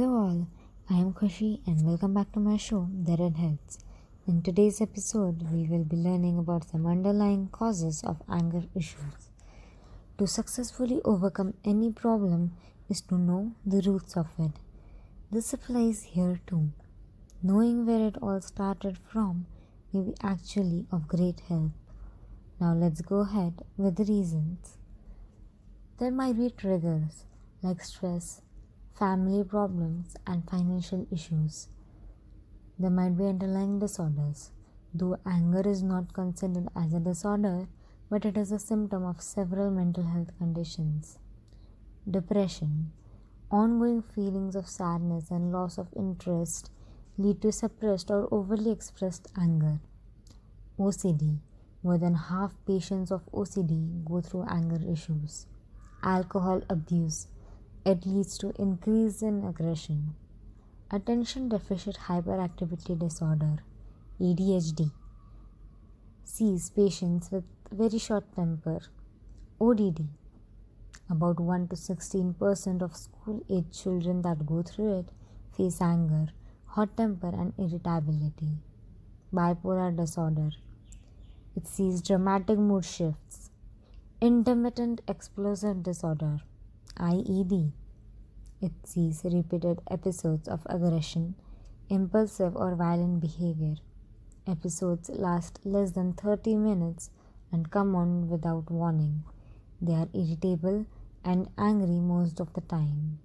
Ashi, and welcome back to my show, The Red Redheads. In today's episode, we will be learning about some underlying causes of anger issues. To successfully overcome any problem is to know the roots of it. This applies here too. Knowing where it all started from may be actually of great help. Now, let's go ahead with the reasons. There might be triggers like stress, family problems, and financial issues. There might be underlying disorders, though anger is not considered as a disorder, but it is a symptom of several mental health conditions. Depression, ongoing feelings of sadness and loss of interest lead to suppressed or overly expressed anger. OCD, more than half patients of OCD go through anger issues. Alcohol abuse, it leads to increase in aggression. Attention deficit hyperactivity disorder ADHD sees patients with very short temper. ODD about 1 to 16% of school age children that go through it face anger, hot temper, and irritability. Bipolar disorder it sees dramatic mood shifts. Intermittent explosive disorder IED. It sees repeated episodes of aggression, impulsive or violent behavior. Episodes last less than 30 minutes and come on without warning. They are irritable and angry most of the time.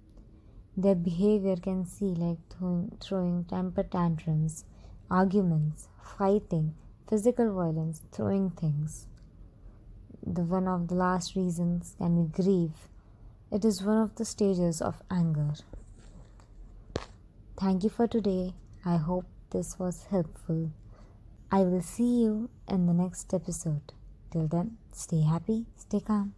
Their behavior can see like throwing, throwing temper tantrums, arguments, fighting, physical violence, throwing things. The one of the last reasons can be grief it is one of the stages of anger. Thank you for today. I hope this was helpful. I will see you in the next episode. Till then, stay happy, stay calm.